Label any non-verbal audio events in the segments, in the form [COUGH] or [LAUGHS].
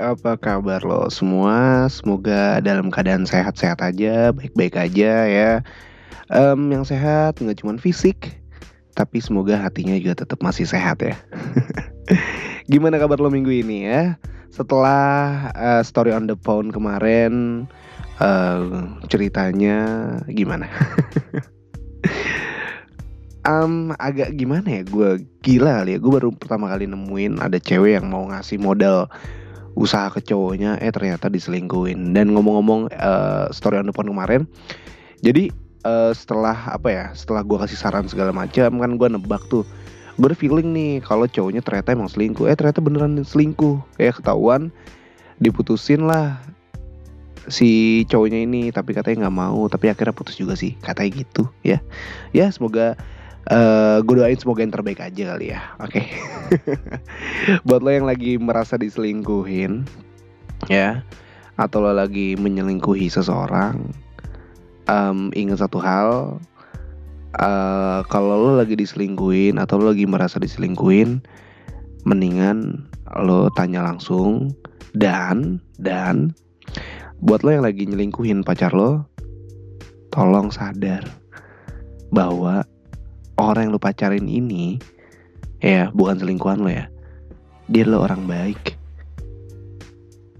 apa kabar lo semua? Semoga dalam keadaan sehat-sehat aja, baik-baik aja ya. Um, yang sehat nggak cuma fisik, tapi semoga hatinya juga tetap masih sehat ya. [LAUGHS] Gimana kabar lo minggu ini ya? Setelah uh, story on the phone kemarin, uh, ceritanya gimana? [LAUGHS] um, agak gimana ya gue gila kali ya gue baru pertama kali nemuin ada cewek yang mau ngasih modal usaha ke cowoknya eh ternyata diselingkuhin. Dan ngomong-ngomong uh, story on the phone kemarin jadi uh, setelah apa ya setelah gue kasih saran segala macam kan gue nebak tuh gue ada feeling nih kalau cowoknya ternyata emang selingkuh eh ternyata beneran selingkuh. Kayak ketahuan diputusin lah si cowoknya ini tapi katanya nggak mau tapi akhirnya putus juga sih katanya gitu ya. Ya semoga uh, gue doain semoga yang terbaik aja kali ya oke okay? [LAUGHS] buat lo yang lagi merasa diselingkuhin ya atau lo lagi menyelingkuhi seseorang um, ingat satu hal uh, kalau lo lagi diselingkuhin atau lo lagi merasa diselingkuhin mendingan lo tanya langsung dan dan buat lo yang lagi nyelingkuhin pacar lo tolong sadar bahwa orang yang lu pacarin ini ya bukan selingkuhan lo ya. Dia lo orang baik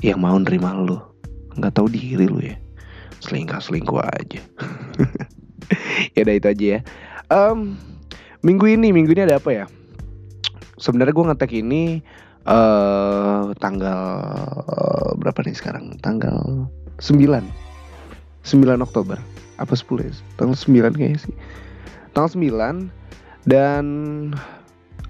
yang mau nerima lo nggak tahu diri lo ya. Selingkuh selingkuh aja. [LAUGHS] Ya udah itu aja ya. Um, minggu ini minggu ini ada apa ya? Sebenarnya gue ngetek ini uh, tanggal uh, berapa nih sekarang? Tanggal 9 9 Oktober. Apa 10 ya? Tanggal 9 kayaknya sih tanggal 9 dan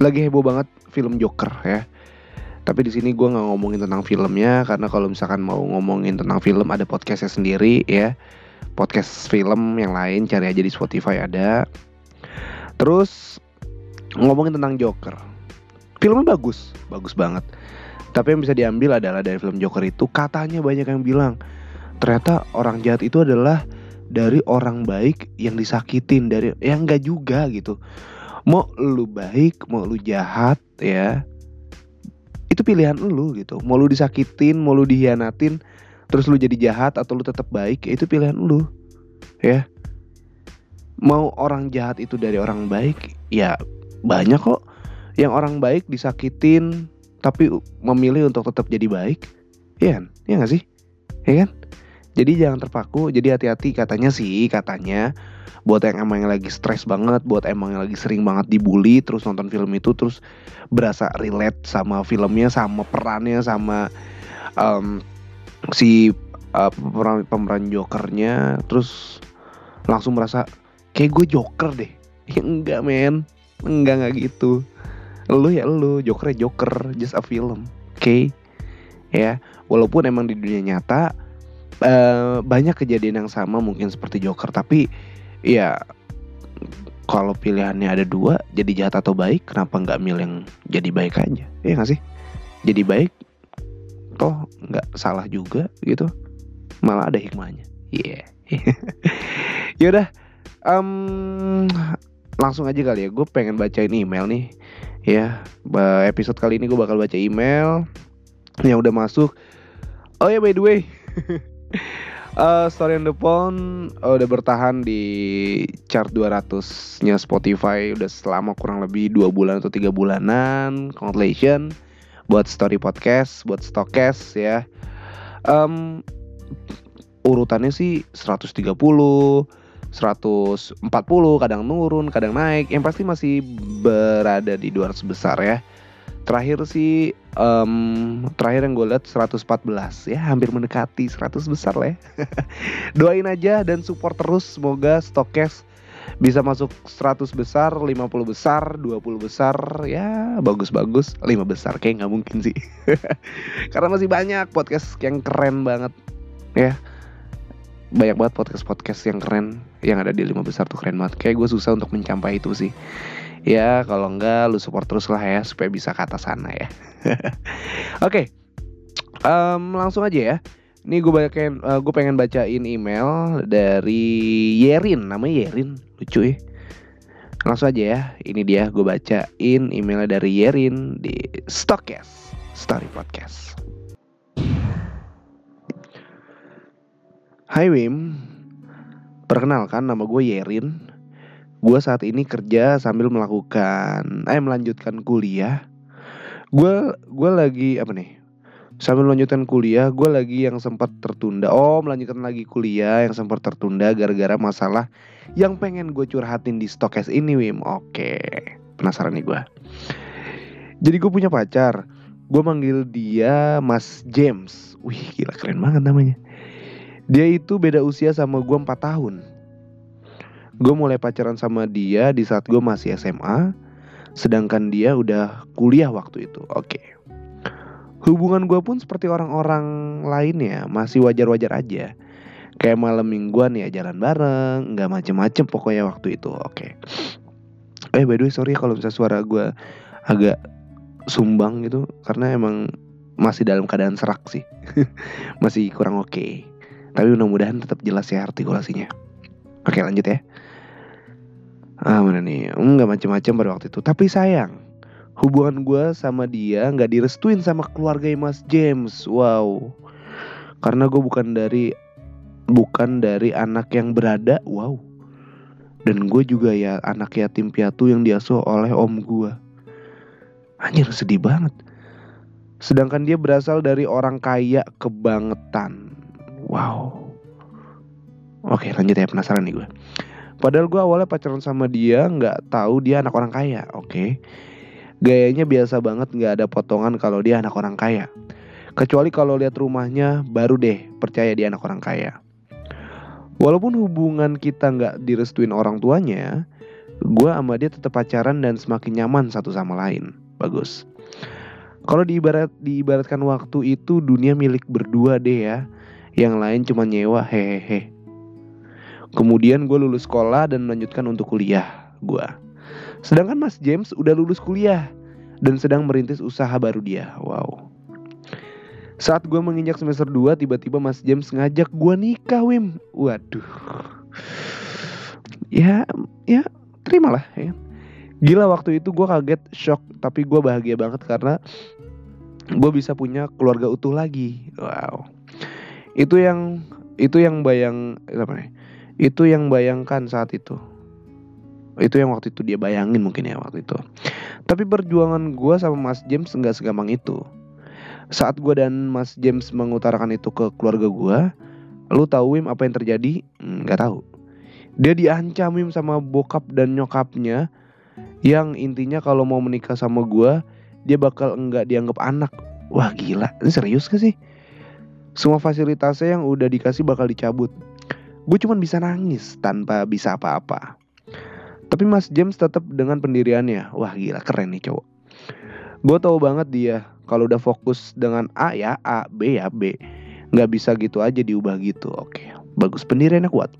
lagi heboh banget film Joker ya. Tapi di sini gue nggak ngomongin tentang filmnya karena kalau misalkan mau ngomongin tentang film ada podcastnya sendiri ya. Podcast film yang lain cari aja di Spotify ada. Terus ngomongin tentang Joker. Filmnya bagus, bagus banget. Tapi yang bisa diambil adalah dari film Joker itu katanya banyak yang bilang ternyata orang jahat itu adalah dari orang baik yang disakitin dari yang enggak juga gitu. Mau lu baik mau lu jahat ya itu pilihan lu gitu. Mau lu disakitin mau lu dihianatin terus lu jadi jahat atau lu tetap baik ya itu pilihan lu ya. Mau orang jahat itu dari orang baik ya banyak kok yang orang baik disakitin tapi memilih untuk tetap jadi baik ya kan? Ya gak sih? Ya kan jadi jangan terpaku, jadi hati-hati katanya sih, katanya buat yang emang yang lagi stres banget, buat emang yang lagi sering banget dibully, terus nonton film itu terus berasa relate sama filmnya, sama perannya, sama um, si uh, pemeran, jokernya, terus langsung merasa kayak gue joker deh. [LAUGHS] Ya enggak men, enggak enggak gitu. Lu ya lu, joker ya joker, just a film, oke? Okay? Ya, walaupun emang di dunia nyata uh, banyak kejadian yang sama mungkin seperti Joker tapi ya kalau pilihannya ada dua jadi jahat atau baik kenapa nggak milih yang jadi baik aja? Ya nggak sih? Jadi baik toh nggak salah juga gitu. Malah ada hikmahnya. Iya. [LAUGHS] Yeah. yaudah um, langsung aja kali ya. Gue pengen bacain email nih. Ya episode kali ini gue bakal baca email yang udah masuk. Oh ya by the way [LAUGHS] uh, Story on the Phone uh, udah bertahan di chart 200-nya Spotify udah selama kurang lebih dua bulan atau tiga bulanan. Congratulations buat Story Podcast, buat Stokes ya. Um, urutannya sih 130, 140, kadang nurun, kadang naik. Yang pasti masih berada di 200 besar ya terakhir sih um, terakhir yang gue lihat 114 ya hampir mendekati 100 besar lah ya. [LAUGHS] Doain aja dan support terus semoga stokes bisa masuk 100 besar 50 besar 20 besar. Ya bagus-bagus 5 besar. Kayak nggak mungkin sih. [LAUGHS] Karena masih banyak podcast yang keren banget. Ya banyak banget podcast-podcast yang keren yang ada di lima besar tuh keren banget. Kayak gue susah untuk mencapai itu sih ya kalau enggak lu support terus lah ya supaya bisa ke atas sana ya. [LAUGHS] Oke. Okay. um, langsung aja ya. Ini gue bacain uh, eh, gue pengen bacain email dari Yerin namanya Yerin lucu ya. Langsung aja ya ini dia gue bacain emailnya dari Yerin di Stockcast Story Podcast. Hai Wim Perkenalkan nama gue Yerin. Gue saat ini kerja sambil melakukan Eh melanjutkan kuliah. Gue gue lagi apa nih Sambil melanjutkan kuliah Gue lagi yang sempat tertunda. Oh melanjutkan lagi kuliah Yang sempat tertunda gara-gara masalah Yang pengen gue curhatin di stokes ini Wim. Oke Penasaran nih gue Jadi gue punya pacar. Gue manggil dia Mas James. Wih gila keren banget namanya. Dia itu beda usia sama gue 4 tahun Gue mulai pacaran sama dia di saat gue masih SMA Sedangkan dia udah kuliah waktu itu Oke Hubungan gue pun seperti orang-orang lainnya Masih wajar-wajar aja Kayak malam mingguan ya jalan bareng Nggak macem-macem pokoknya waktu itu Oke Eh by the way sorry kalau misalnya suara gue agak sumbang gitu Karena emang masih dalam keadaan serak sih [LAUGHS] Masih kurang oke okay. Tapi mudah-mudahan tetap jelas ya artikulasinya. Oke lanjut ya. Ah mana nih? Enggak macam-macam pada waktu itu. Tapi sayang, hubungan gue sama dia nggak direstuin sama keluarga Mas James. Wow. Karena gue bukan dari bukan dari anak yang berada. Wow. Dan gue juga ya anak yatim piatu yang diasuh oleh om gue. Anjir sedih banget. Sedangkan dia berasal dari orang kaya kebangetan. Wow. Oke lanjut ya penasaran nih gue. Padahal gue awalnya pacaran sama dia nggak tahu dia anak orang kaya. Oke. Gayanya biasa banget nggak ada potongan kalau dia anak orang kaya. Kecuali kalau lihat rumahnya baru deh percaya dia anak orang kaya. Walaupun hubungan kita nggak direstuin orang tuanya, gue sama dia tetap pacaran dan semakin nyaman satu sama lain. Bagus. Kalau diibarat diibaratkan waktu itu dunia milik berdua deh ya yang lain cuma nyewa hehehe. Kemudian gue lulus sekolah dan melanjutkan untuk kuliah gue. Sedangkan Mas James udah lulus kuliah dan sedang merintis usaha baru dia. Wow. Saat gue menginjak semester 2 tiba-tiba Mas James ngajak gue nikah Wim. Waduh. Ya, ya terimalah ya. Gila waktu itu gue kaget, shock, tapi gue bahagia banget karena gue bisa punya keluarga utuh lagi. Wow itu yang itu yang bayang apa nih itu yang bayangkan saat itu. Itu yang waktu itu dia bayangin mungkin ya waktu itu. Tapi perjuangan gue sama Mas James nggak segampang itu. Saat gue dan Mas James mengutarakan itu ke keluarga gue lu tahu Wim apa yang terjadi? Nggak tahu. Dia diancam Wim sama bokap dan nyokapnya yang intinya kalau mau menikah sama gue dia bakal enggak dianggap anak. Wah gila. Ini serius gak sih? Semua fasilitasnya yang udah dikasih bakal dicabut. Gue cuma bisa nangis tanpa bisa apa-apa. Tapi Mas James tetap dengan pendiriannya. Wah gila keren nih cowok. Gue tau banget dia kalau udah fokus dengan A ya A, B ya B. Gak bisa gitu aja diubah gitu. Oke, bagus pendiriannya kuat.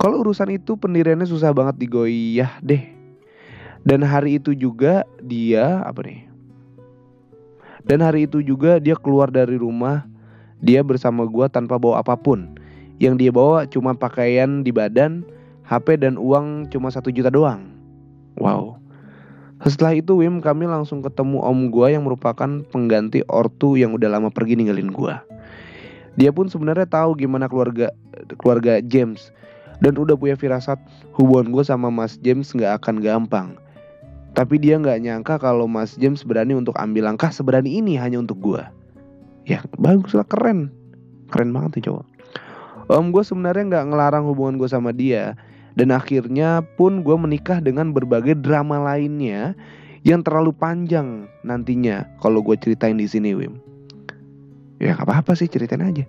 Kalau urusan itu pendiriannya susah banget digoyah deh. Dan hari itu juga dia apa nih? Dan hari itu juga dia keluar dari rumah Dia bersama gue tanpa bawa apa pun Yang dia bawa cuma pakaian di badan HP dan uang cuma satu juta doang Wow Setelah itu Wim kami langsung ketemu om gue yang merupakan pengganti ortu yang udah lama pergi ninggalin gue. Dia pun sebenarnya tahu gimana keluarga keluarga James dan udah punya firasat hubungan gue sama Mas James nggak akan gampang. Tapi dia nggak nyangka kalau Mas James berani untuk ambil langkah seberani ini hanya untuk gue. Ya bagus lah keren, keren banget tuh cowok. Om gue sebenarnya nggak ngelarang hubungan gue sama dia dan akhirnya pun gue menikah dengan berbagai drama lainnya yang terlalu panjang nantinya kalau gue ceritain di sini Wim. Ya gak apa-apa sih ceritain aja.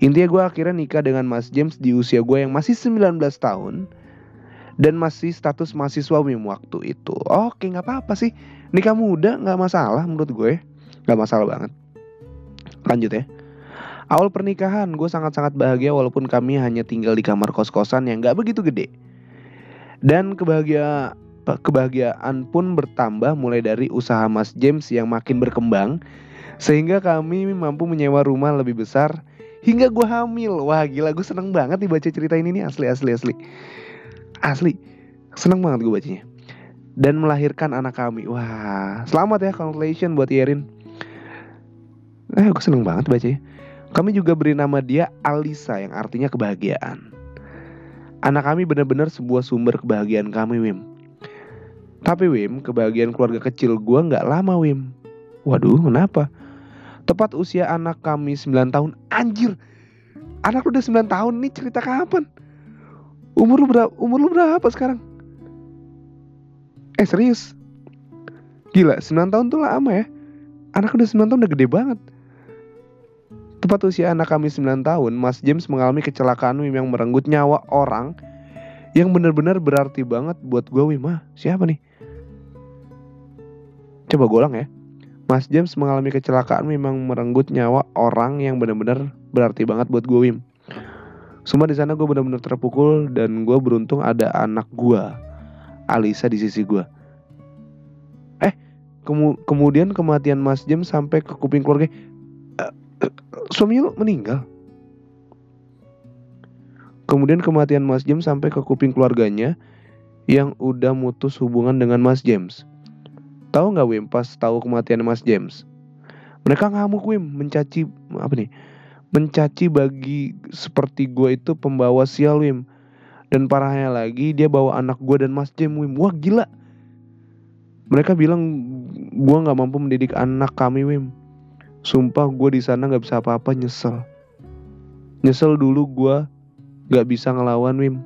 Intinya gue akhirnya nikah dengan Mas James di usia gue yang masih 19 tahun dan masih status mahasiswa Wim waktu itu. Oke nggak apa-apa sih nikah muda nggak masalah menurut gue nggak masalah banget. Lanjut ya. Awal pernikahan gue sangat-sangat bahagia walaupun kami hanya tinggal di kamar kos-kosan yang nggak begitu gede. Dan kebahagia kebahagiaan pun bertambah mulai dari usaha Mas James yang makin berkembang sehingga kami mampu menyewa rumah lebih besar hingga gue hamil. Wah gila gue seneng banget nih baca cerita ini nih asli asli asli. Asli, seneng banget gue bacanya. Dan melahirkan anak kami. Wah, selamat ya, congratulations buat Yerin. Eh, gue seneng banget bacanya. Kami juga beri nama dia Alisa yang artinya kebahagiaan. Anak kami benar-benar sebuah sumber kebahagiaan kami, Wim. Tapi Wim, kebahagiaan keluarga kecil gue nggak lama, Wim. Waduh, kenapa? Tepat usia anak kami 9 tahun. Anjir, anak lu udah 9 tahun nih cerita kapan? Umur lu berapa? Umur lu berapa sekarang? Eh serius? Gila, 9 tahun tuh lama ya. Anak udah 9 tahun udah gede banget. Tepat usia anak kami 9 tahun, Mas James mengalami kecelakaan Wim yang merenggut nyawa orang yang benar-benar berarti banget buat gue Wim. Ah, siapa nih? Coba golang ya. Mas James mengalami kecelakaan memang merenggut nyawa orang yang benar-benar berarti banget buat gue Wim. Semua di sana gue benar-benar terpukul dan gue beruntung ada anak gue, Alisa di sisi gue. Eh, kemu kemudian kematian Mas James sampai ke kuping keluarga suami lu meninggal. Kemudian kematian Mas James sampai ke kuping keluarganya yang udah mutus hubungan dengan Mas James. Tahu nggak Wim pas tahu kematian Mas James? Mereka ngamuk Wim, mencaci apa nih? Mencaci bagi seperti gue itu pembawa sial Wim. Dan parahnya lagi dia bawa anak gue dan Mas James Wim. Wah gila. Mereka bilang gue nggak mampu mendidik anak kami Wim. Sumpah gue di sana nggak bisa apa-apa nyesel. Nyesel dulu gue nggak bisa ngelawan Wim.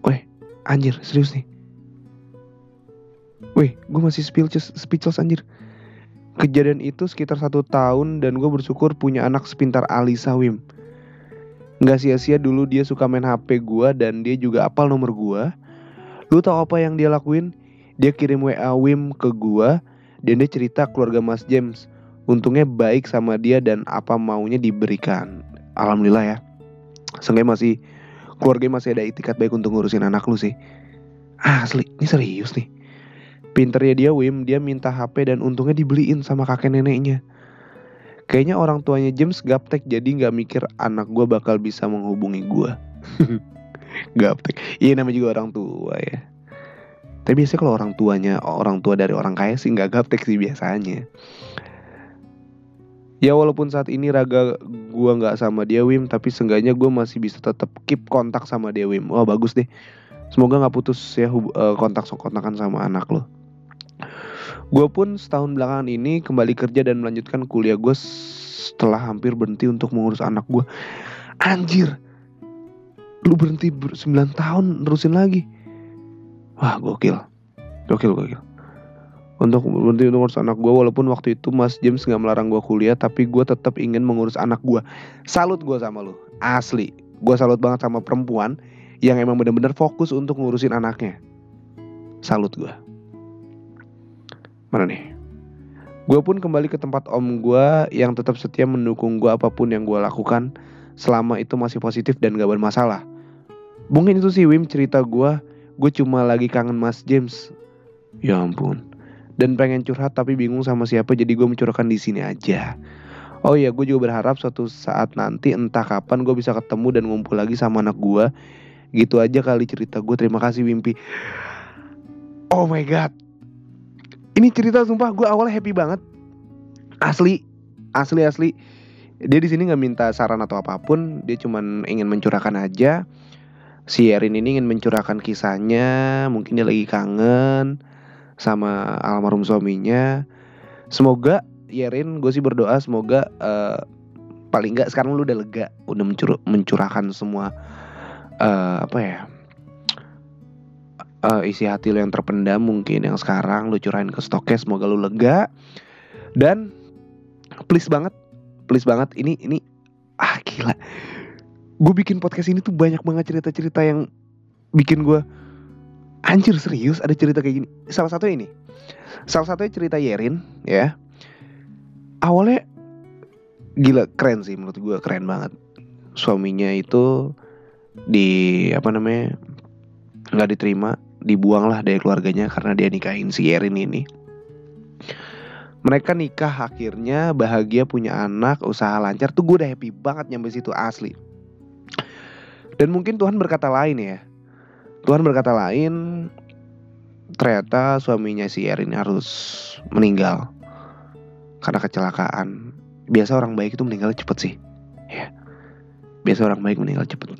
Weh, anjir serius nih. Weh, gue masih speechless, speechless anjir. Kejadian itu sekitar satu tahun dan gue bersyukur punya anak sepintar Alisa Wim. Gak sia-sia dulu dia suka main HP gue dan dia juga apal nomor gue. Lu tau apa yang dia lakuin? Dia kirim WA Wim ke gue dan dia cerita keluarga Mas James untungnya baik sama dia dan apa maunya diberikan. Alhamdulillah ya. Seenggaknya masih keluarga masih ada itikat baik untuk ngurusin anak lu sih. Asli. Ini serius nih. Pinternya dia Wim dia minta HP dan untungnya dibeliin sama kakek neneknya. Kayaknya orang tuanya James gaptek jadi nggak mikir anak gue bakal bisa menghubungi gue [LAUGHS] gaptek. Iya namanya juga orang tua ya. Tapi biasanya kalau orang tuanya orang tua dari orang kaya sih nggak gaptek sih biasanya Ya walaupun saat ini raga gue nggak sama dia Wim Tapi seenggaknya gue masih bisa tetap keep kontak sama dia Wim. Wah bagus deh. Semoga nggak putus ya uh, kontak-kontakan sama anak lo. Gue pun setahun belakangan ini kembali kerja dan melanjutkan kuliah gue setelah hampir berhenti untuk mengurus anak gue Anjir! Lu berhenti 9 tahun nerusin lagi. Wah gokil. Gokil gokil untuk berhenti untuk ngurus anak gue walaupun waktu itu Mas James nggak melarang gue kuliah tapi gue tetap ingin mengurus anak gue salut gue sama lo asli. Gue salut banget sama perempuan yang emang bener-bener fokus untuk ngurusin anaknya. Salut gue mana nih? Gue pun kembali ke tempat om gue yang tetap setia mendukung gue apa pun yang gue lakukan selama itu masih positif dan gak bermasalah. Mungkin itu sih Wim cerita gue gue cuma lagi kangen Mas James. Ya ampun dan pengen curhat tapi bingung sama siapa jadi gue mencurahkan di sini aja. Oh iya, gue juga berharap suatu saat nanti entah kapan gue bisa ketemu dan ngumpul lagi sama anak gue. Gitu aja kali cerita gue. Terima kasih Wimpi. Oh my god. Ini cerita sumpah gue awalnya happy banget. Asli, asli asli. Dia di sini nggak minta saran atau apa pun. Dia cuma ingin mencurahkan aja. Si Erin ini ingin mencurahkan kisahnya. Mungkin dia lagi kangen sama almarhum suaminya. Semoga Yerin, gue sih berdoa semoga uh, paling nggak sekarang lu udah lega, udah mencur mencurahkan semua uh, apa ya uh, isi hati lu yang terpendam mungkin yang sekarang lu curahin ke stoknya semoga lu lega dan please banget please banget ini ini ah gila gue bikin podcast ini tuh banyak banget cerita-cerita yang bikin gue anjir serius? Ada cerita kayak gini? Salah satu ini. Salah satunya cerita Yerin ya. Awalnya gila keren sih menurut gue keren banget. Suaminya itu di apa namanya nggak diterima dibuang lah dari keluarganya karena dia nikahin si Yerin ini. Mereka nikah akhirnya bahagia punya anak usaha lancar. Tuh gue udah happy banget nyampe situ asli. Dan mungkin Tuhan berkata lain ya Tuhan berkata lain, ternyata suaminya si Erin harus meninggal karena kecelakaan. biasa orang baik itu meninggal cepet sih. Ya. Biasa orang baik meninggal cepet.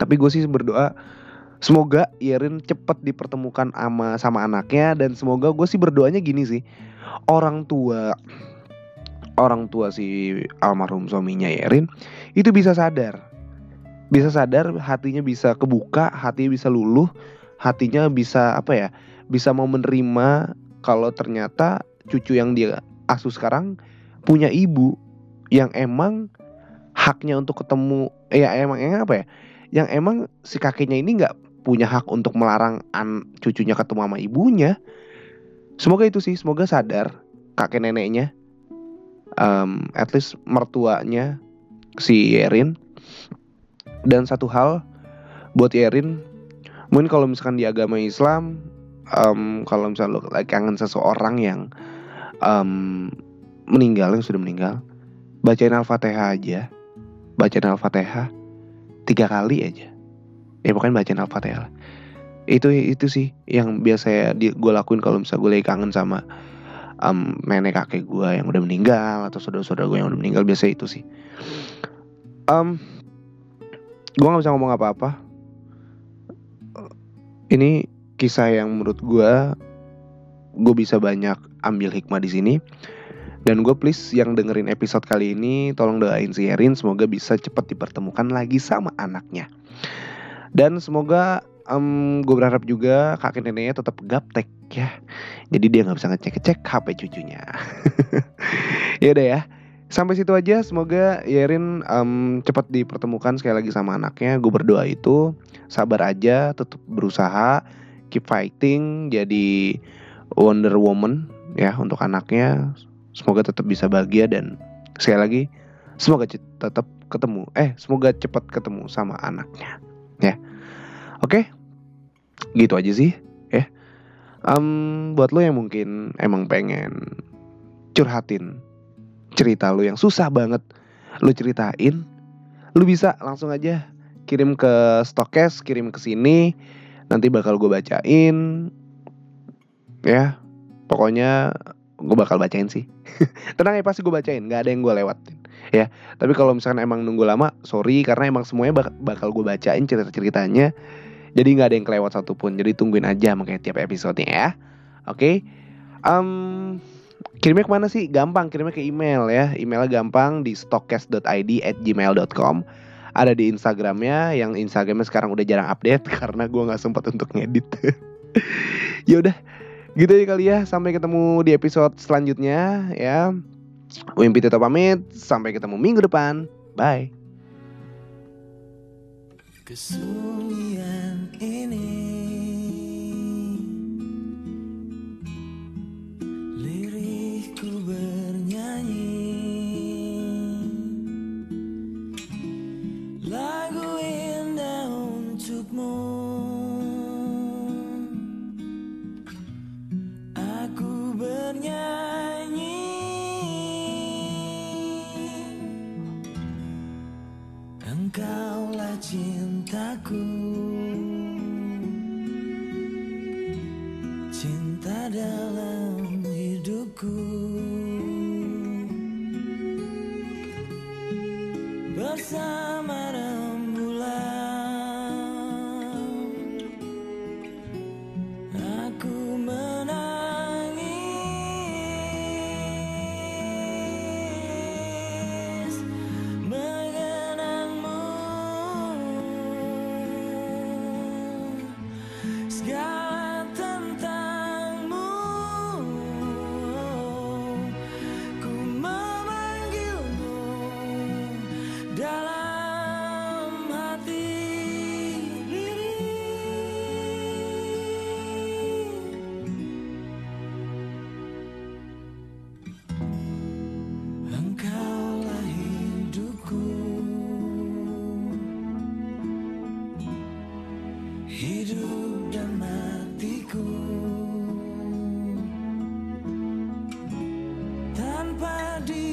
Tapi gue sih berdoa semoga Yerin cepet dipertemukan sama sama anaknya dan semoga gue sih berdoanya gini sih. Orang tua orang tua si almarhum suaminya Yerin itu bisa sadar bisa sadar hatinya bisa kebuka hatinya bisa luluh hatinya bisa apa ya bisa mau menerima kalau ternyata cucu yang dia asuh sekarang punya ibu yang emang haknya untuk ketemu ya emang yang apa ya yang emang si kakeknya ini nggak punya hak untuk melarang an cucunya ketemu sama ibunya. Semoga itu sih semoga sadar kakek neneknya um, at least mertuanya si Yerin dan satu hal buat Yerin mungkin kalau misalkan di agama Islam um, kalau misalnya lo kangen seseorang yang um, meninggal yang sudah meninggal bacain al-fatihah aja. Bacain al-fatihah tiga kali aja. Ya pokoknya bacain al-fatihah. Itu itu sih yang biasa gue lakuin kalau misalnya gue lagi kangen sama um, nenek kakek gue yang udah meninggal atau saudara-saudara gue yang udah meninggal biasa itu sih. Um, gue nggak bisa ngomong apa-apa. Ini kisah yang menurut gue gue bisa banyak ambil hikmah di sini. Dan gue please yang dengerin episode kali ini tolong doain si Erin semoga bisa cepat dipertemukan lagi sama anaknya. Dan semoga um, gue berharap juga kakek neneknya tetap gaptek ya. Jadi dia nggak bisa ngecek ngecek HP cucunya. [LAUGHS] Ya udah ya sampai situ aja semoga Yerin um, cepat dipertemukan sekali lagi sama anaknya. Gue berdoa itu sabar aja tetap berusaha keep fighting jadi Wonder Woman ya untuk anaknya. Semoga tetap bisa bahagia dan sekali lagi semoga tetap ketemu eh semoga cepat ketemu sama anaknya ya. Oke gitu aja sih ya. Um, buat lo yang mungkin emang pengen curhatin cerita lu yang susah banget lu ceritain, lu bisa langsung aja kirim ke Stokes, kirim ke sini, nanti bakal gue bacain. Ya, pokoknya gue bakal bacain sih. [LAUGHS] Tenang ya pasti gue bacain, nggak ada yang gue lewatin. Ya, tapi kalau misalkan emang nunggu lama, sorry karena emang semuanya bak bakal gue bacain cerita-ceritanya. Jadi nggak ada yang kelewat satupun. Jadi tungguin aja makanya tiap episodenya ya. Oke. Okay? Um, kirimnya ke mana sih? Gampang, kirimnya ke email ya. Emailnya gampang di stockcast.id at gmail.com Ada di Instagramnya, yang Instagramnya sekarang udah jarang update [LAUGHS] karena gue nggak sempat untuk ngedit. [LAUGHS] ya udah, gitu aja kali ya. Sampai ketemu di episode selanjutnya ya. Wimpi tetap pamit, sampai ketemu minggu depan. Bye. Kesunyian ini melody